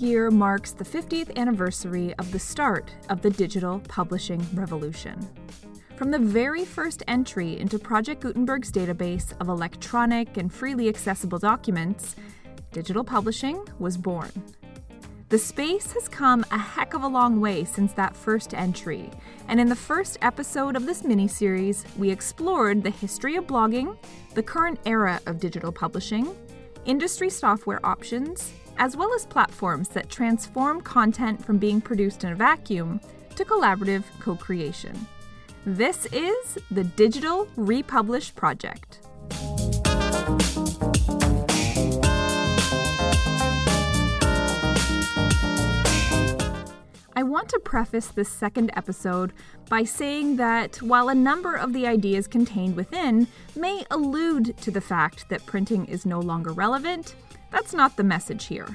Year marks the 50th anniversary of the start of the digital publishing revolution. From the very first entry into Project Gutenberg's database of electronic and freely accessible documents, digital publishing was born. The space has come a heck of a long way since that first entry, and in the first episode of this mini-series, we explored the history of blogging, the current era of digital publishing, industry software options, as well as platforms that transform content from being produced in a vacuum to collaborative co creation. This is the Digital Republish Project. I want to preface this second episode by saying that while a number of the ideas contained within may allude to the fact that printing is no longer relevant, that's not the message here.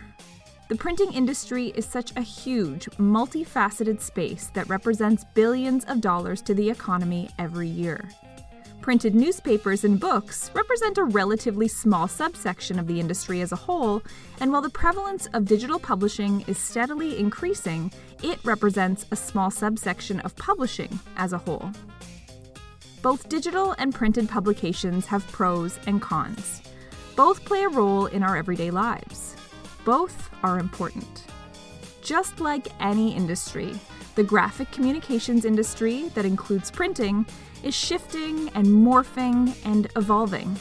The printing industry is such a huge, multifaceted space that represents billions of dollars to the economy every year. Printed newspapers and books represent a relatively small subsection of the industry as a whole, and while the prevalence of digital publishing is steadily increasing, it represents a small subsection of publishing as a whole. Both digital and printed publications have pros and cons. Both play a role in our everyday lives. Both are important. Just like any industry, the graphic communications industry, that includes printing, is shifting and morphing and evolving.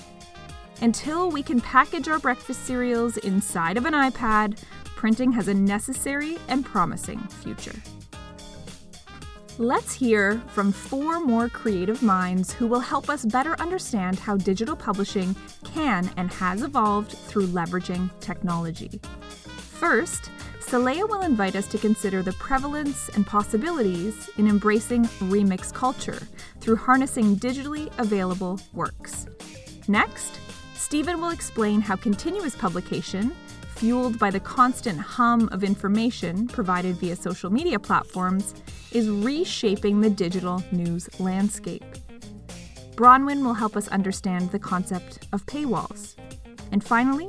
Until we can package our breakfast cereals inside of an iPad, printing has a necessary and promising future. Let's hear from four more creative minds who will help us better understand how digital publishing can and has evolved through leveraging technology. First, Saleha will invite us to consider the prevalence and possibilities in embracing remix culture through harnessing digitally available works. Next, Stephen will explain how continuous publication fueled by the constant hum of information provided via social media platforms, is reshaping the digital news landscape. Bronwyn will help us understand the concept of paywalls. And finally,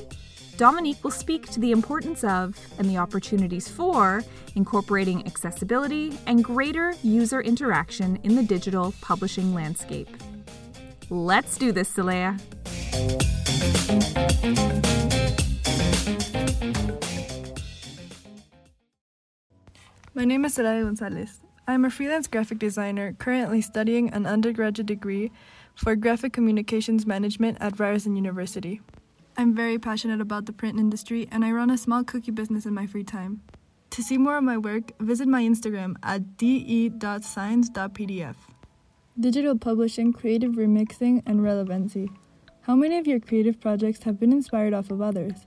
Dominique will speak to the importance of and the opportunities for incorporating accessibility and greater user interaction in the digital publishing landscape. Let's do this, Saleha. My name is Saleha Gonzalez. I am a freelance graphic designer currently studying an undergraduate degree for graphic communications management at Ryerson University. I'm very passionate about the print industry and I run a small cookie business in my free time. To see more of my work, visit my Instagram at de.science.pdf. Digital publishing, creative remixing, and relevancy. How many of your creative projects have been inspired off of others?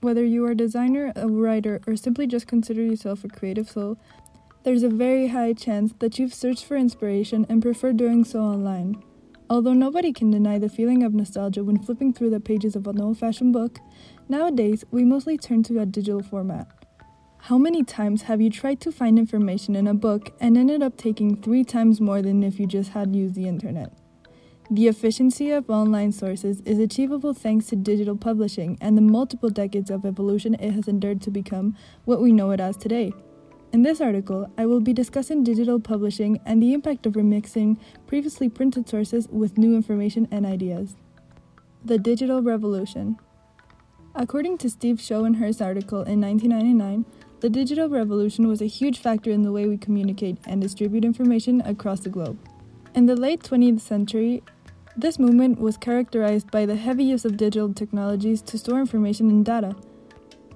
Whether you are a designer, a writer, or simply just consider yourself a creative soul, there's a very high chance that you've searched for inspiration and prefer doing so online. Although nobody can deny the feeling of nostalgia when flipping through the pages of an old fashioned book, nowadays we mostly turn to a digital format. How many times have you tried to find information in a book and ended up taking three times more than if you just had used the internet? The efficiency of online sources is achievable thanks to digital publishing and the multiple decades of evolution it has endured to become what we know it as today. In this article, I will be discussing digital publishing and the impact of remixing previously printed sources with new information and ideas. The Digital Revolution. According to Steve Schoenherr's article in 1999, the digital revolution was a huge factor in the way we communicate and distribute information across the globe. In the late 20th century, this movement was characterized by the heavy use of digital technologies to store information and data.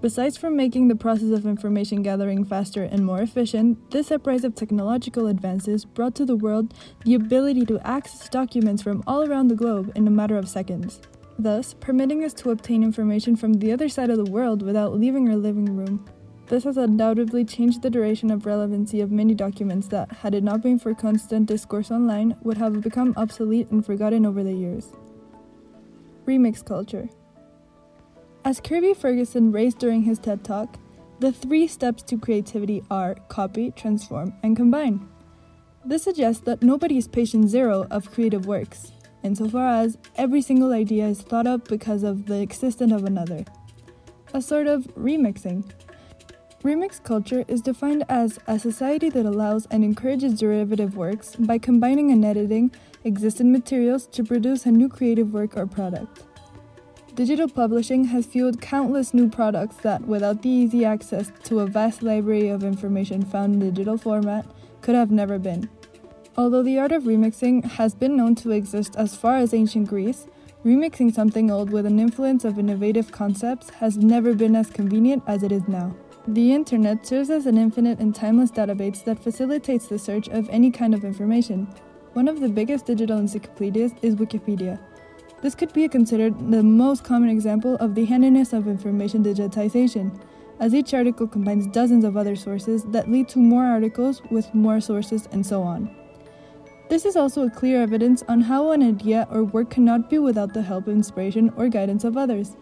Besides from making the process of information gathering faster and more efficient, this uprise of technological advances brought to the world the ability to access documents from all around the globe in a matter of seconds, thus permitting us to obtain information from the other side of the world without leaving our living room. This has undoubtedly changed the duration of relevancy of many documents that, had it not been for constant discourse online, would have become obsolete and forgotten over the years. Remix culture. As Kirby Ferguson raised during his TED Talk, the three steps to creativity are copy, transform, and combine. This suggests that nobody is patient zero of creative works, insofar as every single idea is thought up because of the existence of another. A sort of remixing. Remix culture is defined as a society that allows and encourages derivative works by combining and editing existing materials to produce a new creative work or product. Digital publishing has fueled countless new products that, without the easy access to a vast library of information found in digital format, could have never been. Although the art of remixing has been known to exist as far as ancient Greece, remixing something old with an influence of innovative concepts has never been as convenient as it is now. The internet serves as an infinite and timeless database that facilitates the search of any kind of information. One of the biggest digital encyclopedias is Wikipedia this could be considered the most common example of the handiness of information digitization, as each article combines dozens of other sources that lead to more articles with more sources and so on. This is also a clear evidence on how an idea or work cannot be without the help, inspiration, or guidance of others.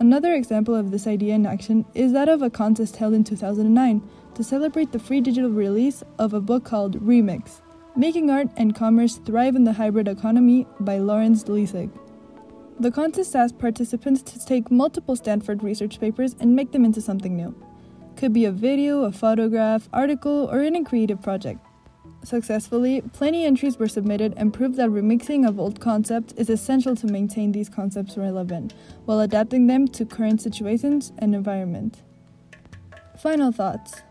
Another example of this idea in action is that of a contest held in 2009 to celebrate the free digital release of a book called Remix Making Art and Commerce Thrive in the Hybrid Economy by Lawrence Lessig. The contest asked participants to take multiple Stanford research papers and make them into something new. Could be a video, a photograph, article, or any creative project. Successfully, plenty entries were submitted and proved that remixing of old concepts is essential to maintain these concepts relevant, while adapting them to current situations and environment. Final thoughts.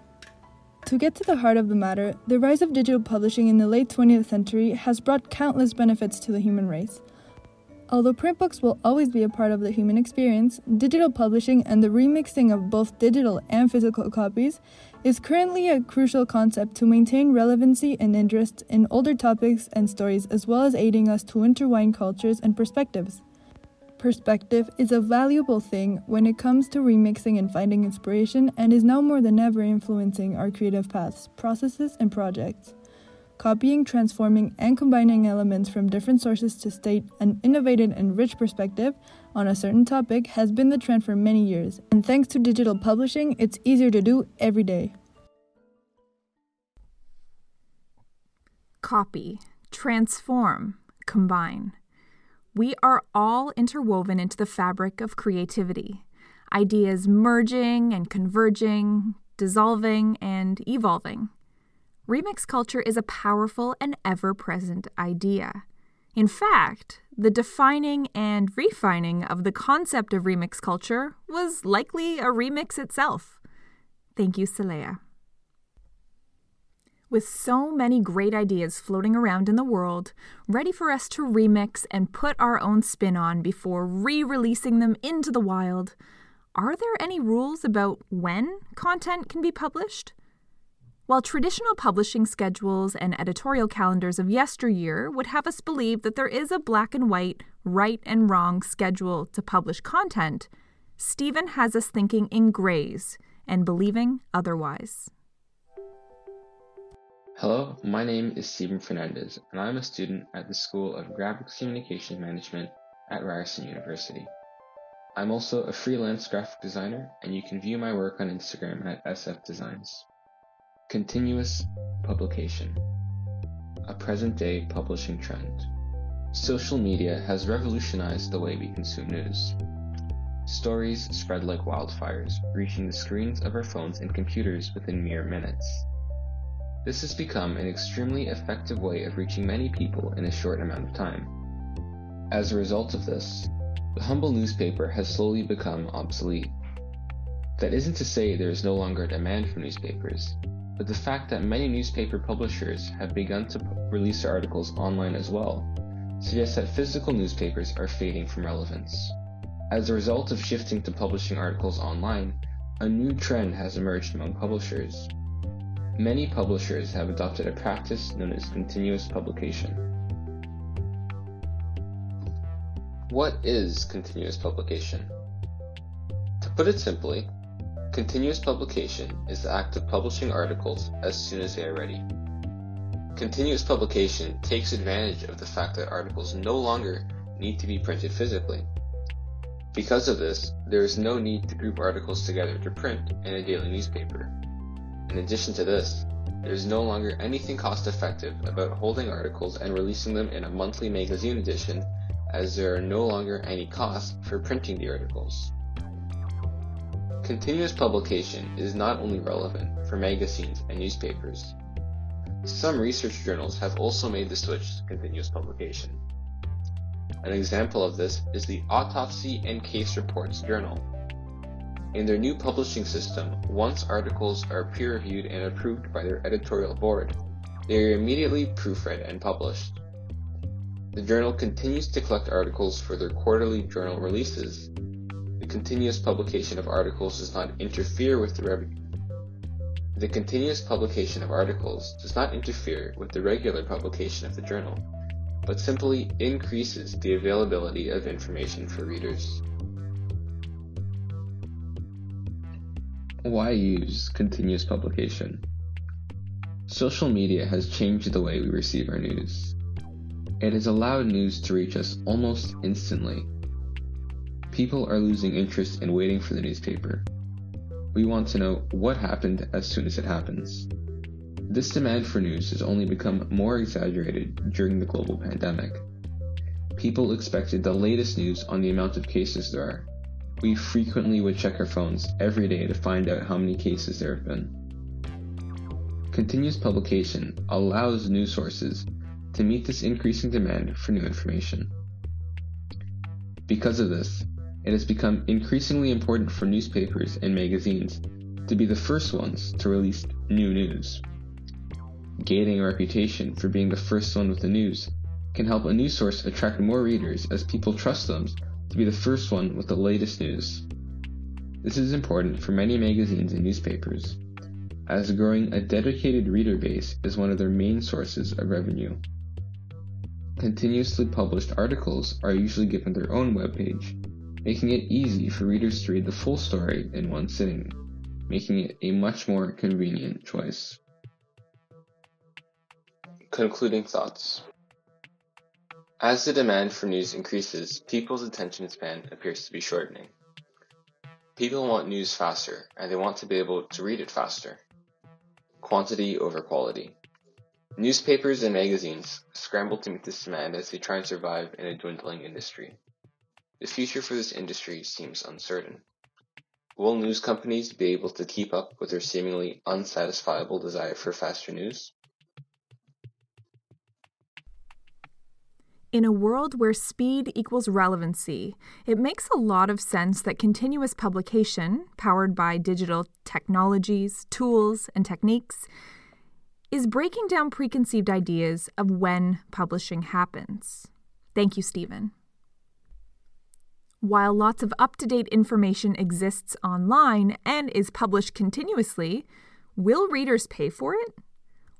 To get to the heart of the matter, the rise of digital publishing in the late 20th century has brought countless benefits to the human race. Although print books will always be a part of the human experience, digital publishing and the remixing of both digital and physical copies is currently a crucial concept to maintain relevancy and interest in older topics and stories, as well as aiding us to intertwine cultures and perspectives. Perspective is a valuable thing when it comes to remixing and finding inspiration, and is now more than ever influencing our creative paths, processes, and projects copying, transforming, and combining elements from different sources to state an innovative and rich perspective on a certain topic has been the trend for many years, and thanks to digital publishing, it's easier to do every day. Copy, transform, combine. We are all interwoven into the fabric of creativity, ideas merging and converging, dissolving and evolving. Remix culture is a powerful and ever present idea. In fact, the defining and refining of the concept of remix culture was likely a remix itself. Thank you, Saleha. With so many great ideas floating around in the world, ready for us to remix and put our own spin on before re releasing them into the wild, are there any rules about when content can be published? While traditional publishing schedules and editorial calendars of yesteryear would have us believe that there is a black and white, right and wrong schedule to publish content, Stephen has us thinking in grays and believing otherwise. Hello, my name is Stephen Fernandez, and I'm a student at the School of Graphics Communication Management at Ryerson University. I'm also a freelance graphic designer, and you can view my work on Instagram at SF Designs. Continuous publication. A present day publishing trend. Social media has revolutionized the way we consume news. Stories spread like wildfires, reaching the screens of our phones and computers within mere minutes. This has become an extremely effective way of reaching many people in a short amount of time. As a result of this, the humble newspaper has slowly become obsolete. That isn't to say there is no longer a demand for newspapers, but the fact that many newspaper publishers have begun to release their articles online as well suggests that physical newspapers are fading from relevance. As a result of shifting to publishing articles online, a new trend has emerged among publishers. Many publishers have adopted a practice known as continuous publication. What is continuous publication? To put it simply, continuous publication is the act of publishing articles as soon as they are ready. Continuous publication takes advantage of the fact that articles no longer need to be printed physically. Because of this, there is no need to group articles together to print in a daily newspaper. In addition to this, there is no longer anything cost effective about holding articles and releasing them in a monthly magazine edition as there are no longer any costs for printing the articles. Continuous publication is not only relevant for magazines and newspapers. Some research journals have also made the switch to continuous publication. An example of this is the Autopsy and Case Reports Journal. In their new publishing system, once articles are peer reviewed and approved by their editorial board, they are immediately proofread and published. The journal continues to collect articles for their quarterly journal releases. The continuous publication of articles does not interfere with the the continuous publication of articles does not interfere with the regular publication of the journal but simply increases the availability of information for readers. Why use continuous publication? Social media has changed the way we receive our news. It has allowed news to reach us almost instantly. People are losing interest in waiting for the newspaper. We want to know what happened as soon as it happens. This demand for news has only become more exaggerated during the global pandemic. People expected the latest news on the amount of cases there are. We frequently would check our phones every day to find out how many cases there have been. Continuous publication allows news sources to meet this increasing demand for new information. Because of this, it has become increasingly important for newspapers and magazines to be the first ones to release new news. Gaining a reputation for being the first one with the news can help a news source attract more readers as people trust them to be the first one with the latest news. This is important for many magazines and newspapers, as growing a dedicated reader base is one of their main sources of revenue. Continuously published articles are usually given their own webpage, making it easy for readers to read the full story in one sitting, making it a much more convenient choice. Concluding thoughts. As the demand for news increases, people's attention span appears to be shortening. People want news faster, and they want to be able to read it faster. Quantity over quality. Newspapers and magazines scramble to meet this demand as they try and survive in a dwindling industry. The future for this industry seems uncertain. Will news companies be able to keep up with their seemingly unsatisfiable desire for faster news? In a world where speed equals relevancy, it makes a lot of sense that continuous publication, powered by digital technologies, tools, and techniques, is breaking down preconceived ideas of when publishing happens. Thank you, Stephen. While lots of up to date information exists online and is published continuously, will readers pay for it?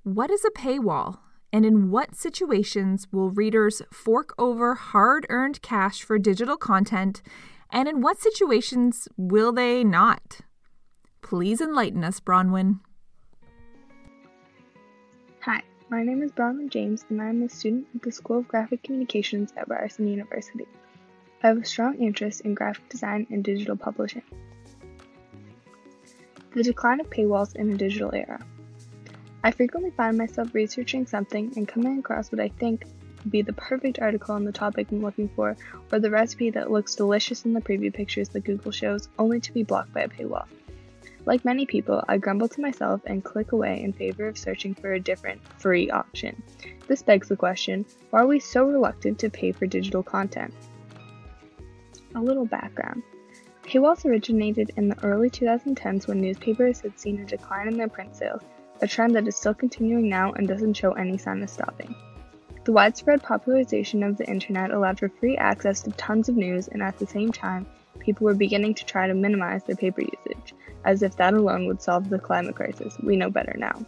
What is a paywall and in what situations will readers fork over hard earned cash for digital content, and in what situations will they not? Please enlighten us, Bronwyn. Hi, my name is Bronwyn James, and I am a student at the School of Graphic Communications at Ryerson University. I have a strong interest in graphic design and digital publishing. The decline of paywalls in a digital era. I frequently find myself researching something and coming across what I think would be the perfect article on the topic I'm looking for, or the recipe that looks delicious in the preview pictures that Google shows, only to be blocked by a paywall. Like many people, I grumble to myself and click away in favor of searching for a different, free option. This begs the question why are we so reluctant to pay for digital content? A little background. Paywalls originated in the early 2010s when newspapers had seen a decline in their print sales a trend that is still continuing now and doesn't show any sign of stopping. The widespread popularization of the internet allowed for free access to tons of news, and at the same time, people were beginning to try to minimize their paper usage, as if that alone would solve the climate crisis. We know better now.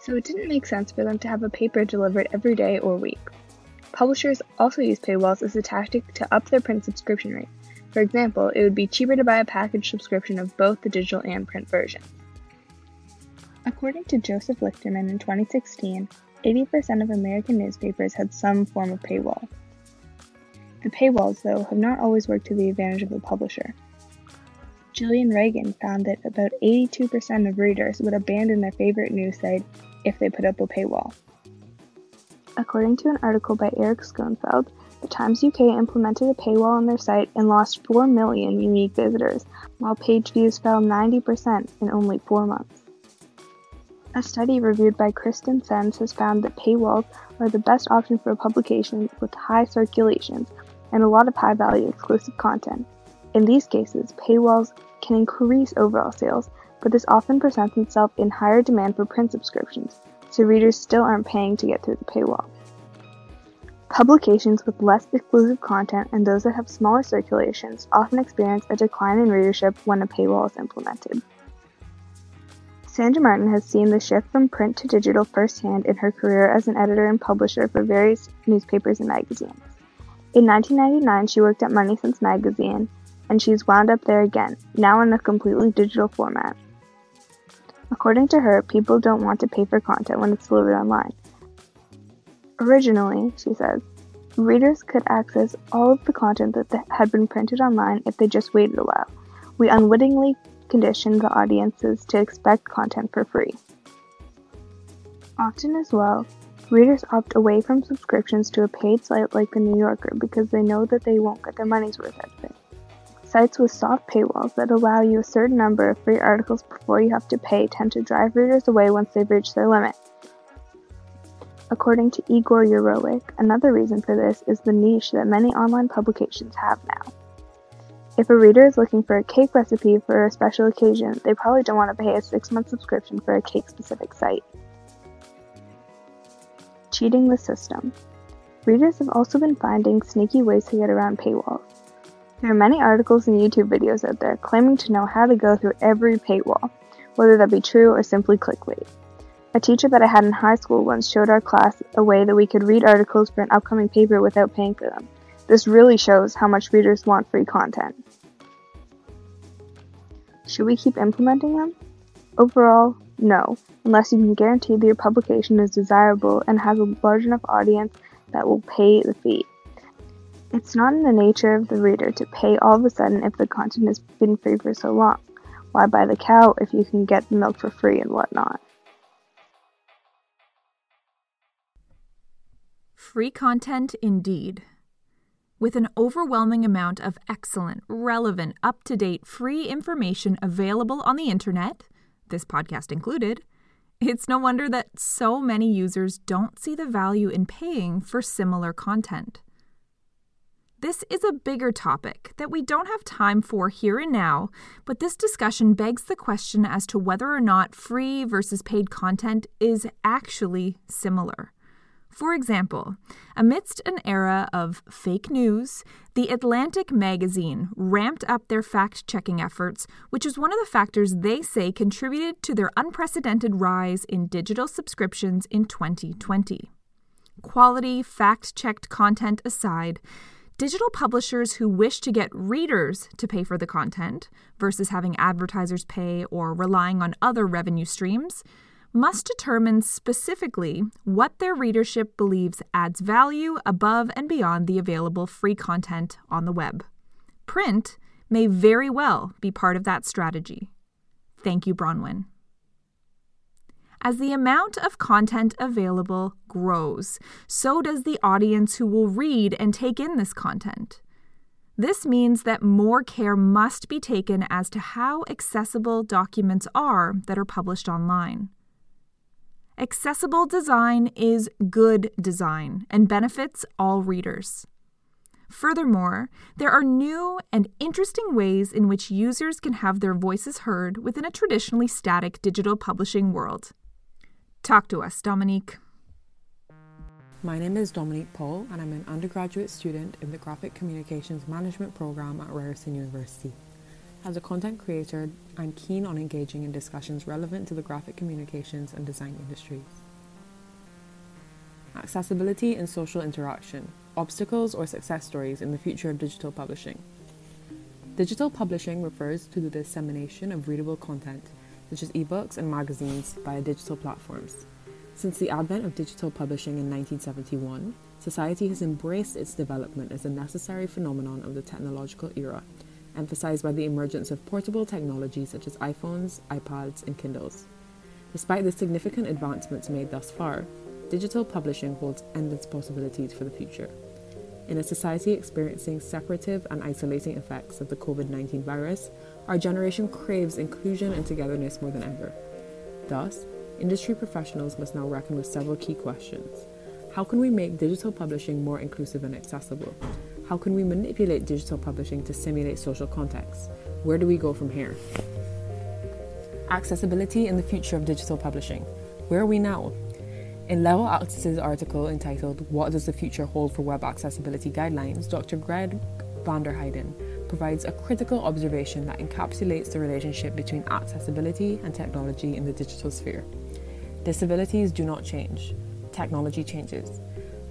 So it didn't make sense for them to have a paper delivered every day or week. Publishers also use paywalls as a tactic to up their print subscription rate. For example, it would be cheaper to buy a package subscription of both the digital and print versions. According to Joseph Lichterman in 2016, 80% of American newspapers had some form of paywall. The paywalls, though, have not always worked to the advantage of the publisher. Gillian Reagan found that about 82% of readers would abandon their favorite news site if they put up a paywall. According to an article by Eric Schonfeld, the Times UK implemented a paywall on their site and lost 4 million unique visitors, while page views fell 90% in only four months. A study reviewed by Kristen Sens has found that paywalls are the best option for publications with high circulations and a lot of high value exclusive content. In these cases, paywalls can increase overall sales, but this often presents itself in higher demand for print subscriptions, so readers still aren't paying to get through the paywall. Publications with less exclusive content and those that have smaller circulations often experience a decline in readership when a paywall is implemented. Sandra Martin has seen the shift from print to digital firsthand in her career as an editor and publisher for various newspapers and magazines. In 1999, she worked at Money Sense magazine, and she's wound up there again, now in a completely digital format. According to her, people don't want to pay for content when it's delivered online. Originally, she says, readers could access all of the content that had been printed online if they just waited a while. We unwittingly condition the audiences to expect content for free. Often as well, readers opt away from subscriptions to a paid site like The New Yorker because they know that they won't get their money's worth out it. Sites with soft paywalls that allow you a certain number of free articles before you have to pay tend to drive readers away once they've reached their limit. According to Igor Yarowick, another reason for this is the niche that many online publications have now. If a reader is looking for a cake recipe for a special occasion, they probably don't want to pay a six month subscription for a cake specific site. Cheating the system. Readers have also been finding sneaky ways to get around paywalls. There are many articles and YouTube videos out there claiming to know how to go through every paywall, whether that be true or simply clickbait. A teacher that I had in high school once showed our class a way that we could read articles for an upcoming paper without paying for them. This really shows how much readers want free content. Should we keep implementing them? Overall, no, unless you can guarantee that your publication is desirable and has a large enough audience that will pay the fee. It's not in the nature of the reader to pay all of a sudden if the content has been free for so long. Why buy the cow if you can get the milk for free and whatnot? Free content indeed. With an overwhelming amount of excellent, relevant, up to date free information available on the internet, this podcast included, it's no wonder that so many users don't see the value in paying for similar content. This is a bigger topic that we don't have time for here and now, but this discussion begs the question as to whether or not free versus paid content is actually similar. For example, amidst an era of fake news, The Atlantic magazine ramped up their fact checking efforts, which is one of the factors they say contributed to their unprecedented rise in digital subscriptions in 2020. Quality, fact checked content aside, digital publishers who wish to get readers to pay for the content versus having advertisers pay or relying on other revenue streams must determine specifically what their readership believes adds value above and beyond the available free content on the web. Print may very well be part of that strategy. Thank you, Bronwyn. As the amount of content available grows, so does the audience who will read and take in this content. This means that more care must be taken as to how accessible documents are that are published online. Accessible design is good design and benefits all readers. Furthermore, there are new and interesting ways in which users can have their voices heard within a traditionally static digital publishing world. Talk to us, Dominique. My name is Dominique Paul, and I'm an undergraduate student in the Graphic Communications Management program at Ryerson University. As a content creator, I'm keen on engaging in discussions relevant to the graphic communications and design industries. Accessibility and social interaction obstacles or success stories in the future of digital publishing. Digital publishing refers to the dissemination of readable content, such as ebooks and magazines, via digital platforms. Since the advent of digital publishing in 1971, society has embraced its development as a necessary phenomenon of the technological era emphasized by the emergence of portable technology such as iPhones, iPads, and Kindles. Despite the significant advancements made thus far, digital publishing holds endless possibilities for the future. In a society experiencing separative and isolating effects of the COVID 19 virus, our generation craves inclusion and togetherness more than ever. Thus, industry professionals must now reckon with several key questions. How can we make digital publishing more inclusive and accessible? How can we manipulate digital publishing to simulate social contexts? Where do we go from here? Accessibility and the future of digital publishing. Where are we now? In Leo Altis's article entitled What Does the Future Hold for Web Accessibility Guidelines, Dr. Greg Vanderheiden provides a critical observation that encapsulates the relationship between accessibility and technology in the digital sphere. Disabilities do not change, technology changes.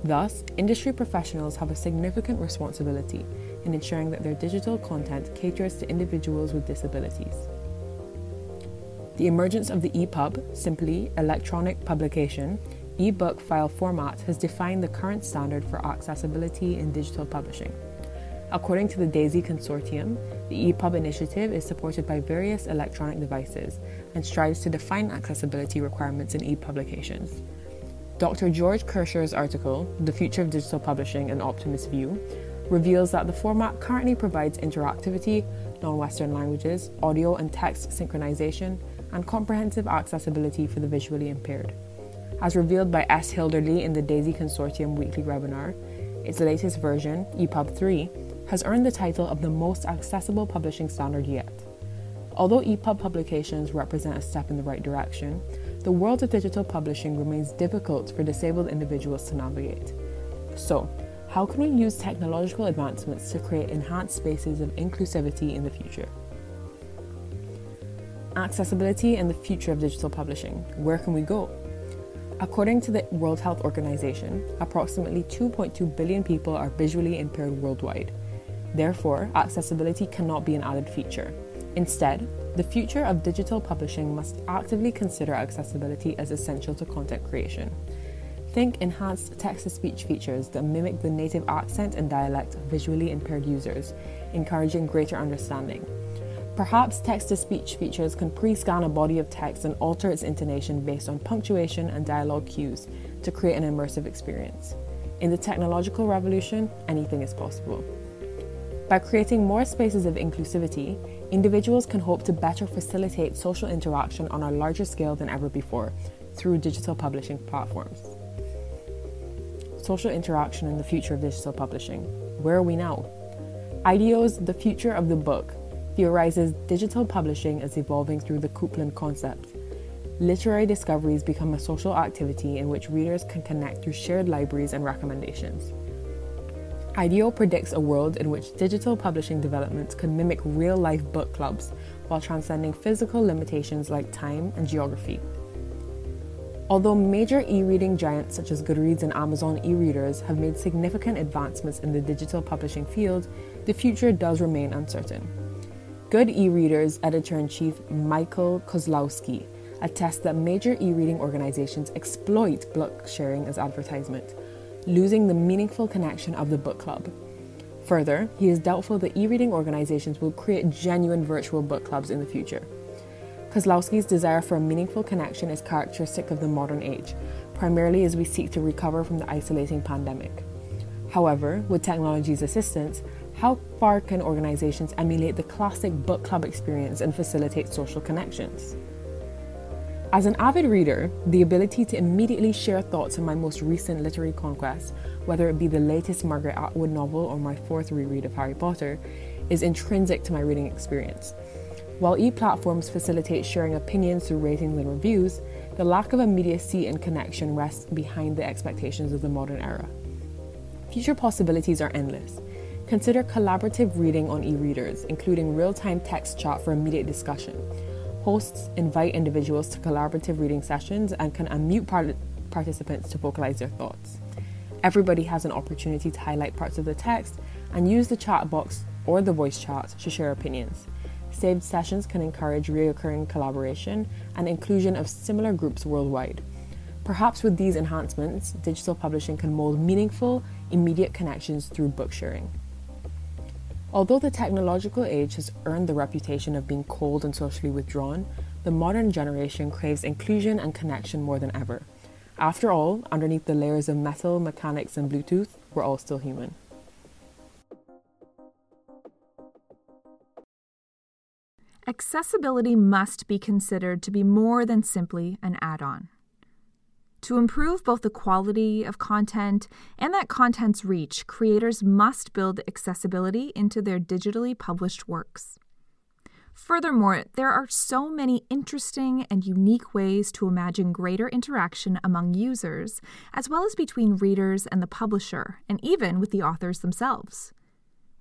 Thus, industry professionals have a significant responsibility in ensuring that their digital content caters to individuals with disabilities. The emergence of the EPUB, simply electronic publication, ebook file format has defined the current standard for accessibility in digital publishing. According to the DAISY Consortium, the EPUB initiative is supported by various electronic devices and strives to define accessibility requirements in e-publications. Dr. George Kerscher's article, The Future of Digital Publishing An Optimist View, reveals that the format currently provides interactivity, non Western languages, audio and text synchronization, and comprehensive accessibility for the visually impaired. As revealed by S. Hilderly in the DAISY Consortium weekly webinar, its latest version, EPUB 3, has earned the title of the most accessible publishing standard yet. Although EPUB publications represent a step in the right direction, the world of digital publishing remains difficult for disabled individuals to navigate. So, how can we use technological advancements to create enhanced spaces of inclusivity in the future? Accessibility and the future of digital publishing. Where can we go? According to the World Health Organization, approximately 2.2 billion people are visually impaired worldwide. Therefore, accessibility cannot be an added feature. Instead, the future of digital publishing must actively consider accessibility as essential to content creation. Think enhanced text to speech features that mimic the native accent and dialect of visually impaired users, encouraging greater understanding. Perhaps text to speech features can pre scan a body of text and alter its intonation based on punctuation and dialogue cues to create an immersive experience. In the technological revolution, anything is possible. By creating more spaces of inclusivity, individuals can hope to better facilitate social interaction on a larger scale than ever before through digital publishing platforms. Social interaction in the future of digital publishing. Where are we now? IDEO's The Future of the Book theorizes digital publishing as evolving through the Coupland concept. Literary discoveries become a social activity in which readers can connect through shared libraries and recommendations. IDEO predicts a world in which digital publishing developments could mimic real life book clubs while transcending physical limitations like time and geography. Although major e reading giants such as Goodreads and Amazon e readers have made significant advancements in the digital publishing field, the future does remain uncertain. Good e readers editor in chief Michael Kozlowski attests that major e reading organizations exploit book sharing as advertisement losing the meaningful connection of the book club. Further, he is doubtful that e reading organizations will create genuine virtual book clubs in the future. Kozlowski's desire for a meaningful connection is characteristic of the modern age, primarily as we seek to recover from the isolating pandemic. However, with technology's assistance, how far can organizations emulate the classic book club experience and facilitate social connections? As an avid reader, the ability to immediately share thoughts on my most recent literary conquest, whether it be the latest Margaret Atwood novel or my fourth reread of Harry Potter, is intrinsic to my reading experience. While e platforms facilitate sharing opinions through ratings and reviews, the lack of immediacy and connection rests behind the expectations of the modern era. Future possibilities are endless. Consider collaborative reading on e readers, including real time text chat for immediate discussion. Hosts invite individuals to collaborative reading sessions and can unmute part- participants to vocalize their thoughts. Everybody has an opportunity to highlight parts of the text and use the chat box or the voice chat to share opinions. Saved sessions can encourage reoccurring collaboration and inclusion of similar groups worldwide. Perhaps with these enhancements, digital publishing can mold meaningful, immediate connections through book sharing. Although the technological age has earned the reputation of being cold and socially withdrawn, the modern generation craves inclusion and connection more than ever. After all, underneath the layers of metal, mechanics, and Bluetooth, we're all still human. Accessibility must be considered to be more than simply an add on. To improve both the quality of content and that content's reach, creators must build accessibility into their digitally published works. Furthermore, there are so many interesting and unique ways to imagine greater interaction among users, as well as between readers and the publisher, and even with the authors themselves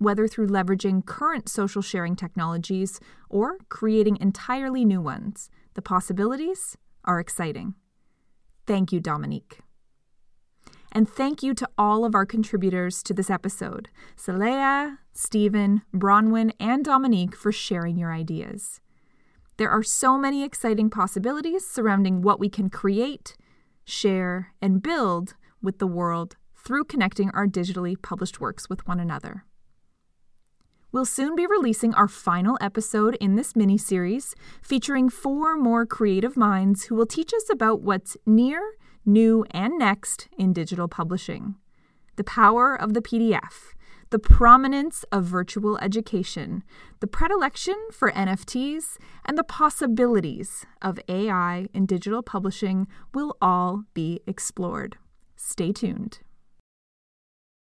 whether through leveraging current social sharing technologies or creating entirely new ones. The possibilities are exciting. Thank you, Dominique. And thank you to all of our contributors to this episode Saleha, Stephen, Bronwyn, and Dominique for sharing your ideas. There are so many exciting possibilities surrounding what we can create, share, and build with the world through connecting our digitally published works with one another. We'll soon be releasing our final episode in this mini series, featuring four more creative minds who will teach us about what's near, new, and next in digital publishing. The power of the PDF, the prominence of virtual education, the predilection for NFTs, and the possibilities of AI in digital publishing will all be explored. Stay tuned.